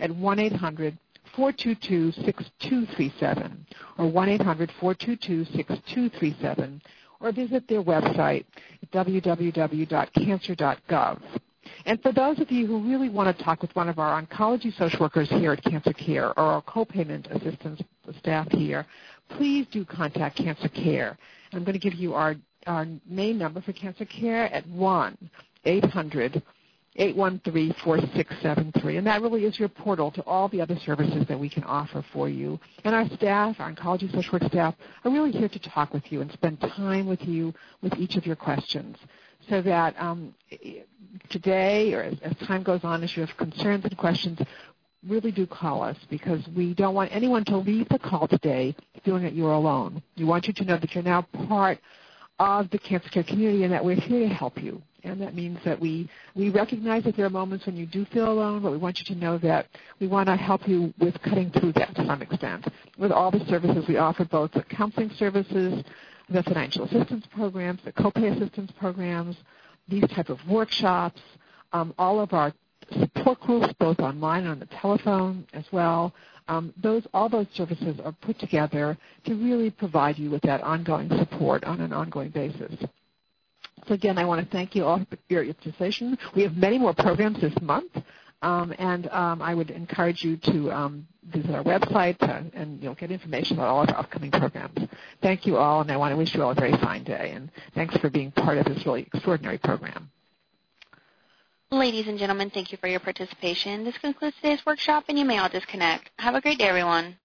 at 1-800 422-6237 or 1-800-422-6237 or visit their website www.cancer.gov. And for those of you who really want to talk with one of our oncology social workers here at Cancer Care or our co-payment assistance staff here, please do contact Cancer Care. I'm going to give you our our main number for Cancer Care at 1 800 813 4673. And that really is your portal to all the other services that we can offer for you. And our staff, our oncology social work staff, are really here to talk with you and spend time with you with each of your questions. So that um, today or as, as time goes on, as you have concerns and questions, really do call us because we don't want anyone to leave the call today feeling that you're alone. We want you to know that you're now part of the cancer care community and that we're here to help you. And that means that we, we recognize that there are moments when you do feel alone, but we want you to know that we want to help you with cutting through that to some extent. With all the services we offer, both the counseling services, the financial assistance programs, the copay assistance programs, these type of workshops, um, all of our support groups, both online and on the telephone as well, um, those, all those services are put together to really provide you with that ongoing support on an ongoing basis. So again, I want to thank you all for your participation. We have many more programs this month, um, and um, I would encourage you to um, visit our website and you'll get information about all of our upcoming programs. Thank you all, and I want to wish you all a very fine day. And thanks for being part of this really extraordinary program. Ladies and gentlemen, thank you for your participation. This concludes today's workshop, and you may all disconnect. Have a great day, everyone.